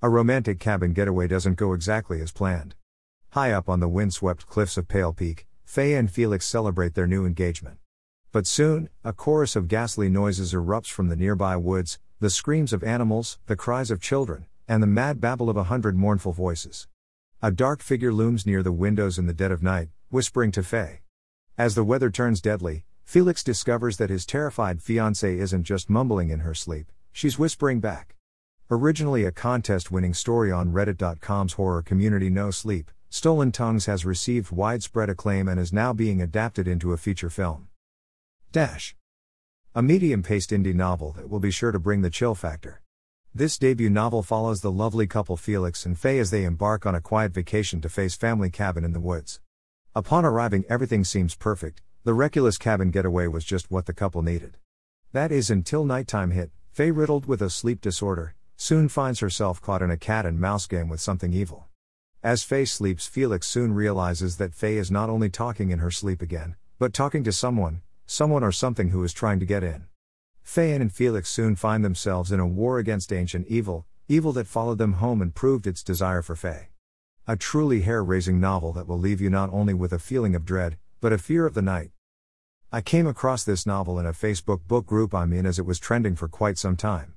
A romantic cabin getaway doesn't go exactly as planned. High up on the windswept cliffs of Pale Peak, Faye and Felix celebrate their new engagement. But soon, a chorus of ghastly noises erupts from the nearby woods the screams of animals, the cries of children, and the mad babble of a hundred mournful voices. A dark figure looms near the windows in the dead of night, whispering to Faye. As the weather turns deadly, Felix discovers that his terrified fiancée isn't just mumbling in her sleep, she's whispering back. Originally a contest winning story on Reddit.com's horror community No Sleep, Stolen Tongues has received widespread acclaim and is now being adapted into a feature film. Dash. A medium paced indie novel that will be sure to bring the chill factor. This debut novel follows the lovely couple Felix and Faye as they embark on a quiet vacation to Faye's family cabin in the woods. Upon arriving, everything seems perfect, the reckless cabin getaway was just what the couple needed. That is until nighttime hit, Faye, riddled with a sleep disorder, soon finds herself caught in a cat and mouse game with something evil. As Faye sleeps, Felix soon realizes that Faye is not only talking in her sleep again, but talking to someone, someone or something who is trying to get in. Faye and Felix soon find themselves in a war against ancient evil, evil that followed them home and proved its desire for Faye. A truly hair raising novel that will leave you not only with a feeling of dread, but a fear of the night. I came across this novel in a Facebook book group I'm in as it was trending for quite some time.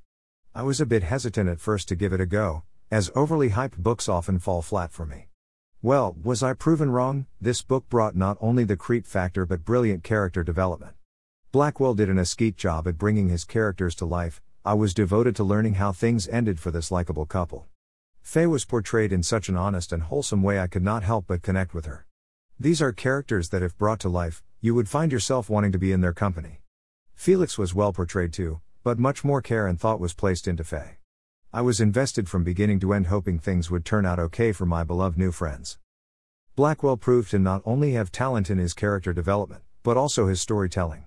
I was a bit hesitant at first to give it a go, as overly hyped books often fall flat for me. Well, was I proven wrong? This book brought not only the creep factor but brilliant character development. Blackwell did an askeet job at bringing his characters to life. I was devoted to learning how things ended for this likable couple. Faye was portrayed in such an honest and wholesome way I could not help but connect with her. These are characters that, if brought to life, you would find yourself wanting to be in their company. Felix was well portrayed too, but much more care and thought was placed into Faye. I was invested from beginning to end, hoping things would turn out okay for my beloved new friends. Blackwell proved to not only have talent in his character development, but also his storytelling.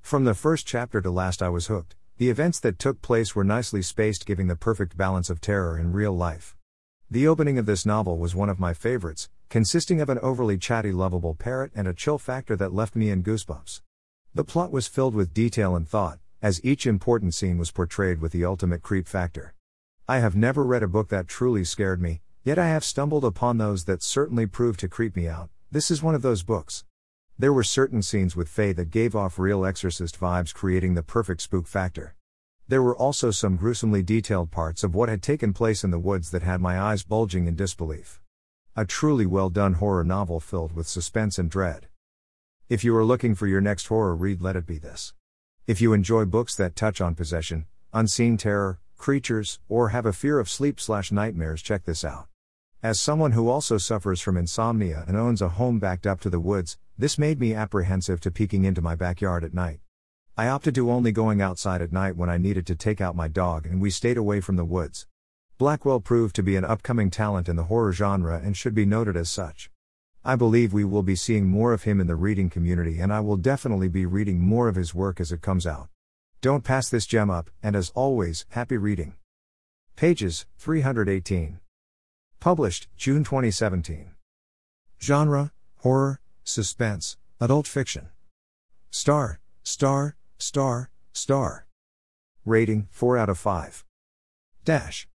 From the first chapter to last, I was hooked. The events that took place were nicely spaced, giving the perfect balance of terror in real life. The opening of this novel was one of my favorites, consisting of an overly chatty, lovable parrot and a chill factor that left me in goosebumps. The plot was filled with detail and thought, as each important scene was portrayed with the ultimate creep factor. I have never read a book that truly scared me, yet I have stumbled upon those that certainly proved to creep me out. This is one of those books. There were certain scenes with Faye that gave off real exorcist vibes, creating the perfect spook factor. There were also some gruesomely detailed parts of what had taken place in the woods that had my eyes bulging in disbelief. A truly well done horror novel filled with suspense and dread. If you are looking for your next horror read, let it be this. If you enjoy books that touch on possession, unseen terror, creatures, or have a fear of sleep slash nightmares, check this out. As someone who also suffers from insomnia and owns a home backed up to the woods, this made me apprehensive to peeking into my backyard at night. I opted to only going outside at night when I needed to take out my dog and we stayed away from the woods. Blackwell proved to be an upcoming talent in the horror genre and should be noted as such. I believe we will be seeing more of him in the reading community, and I will definitely be reading more of his work as it comes out. Don't pass this gem up, and as always, happy reading. Pages 318. Published June 2017. Genre Horror, Suspense, Adult Fiction. Star, star, star, star. Rating 4 out of 5. Dash.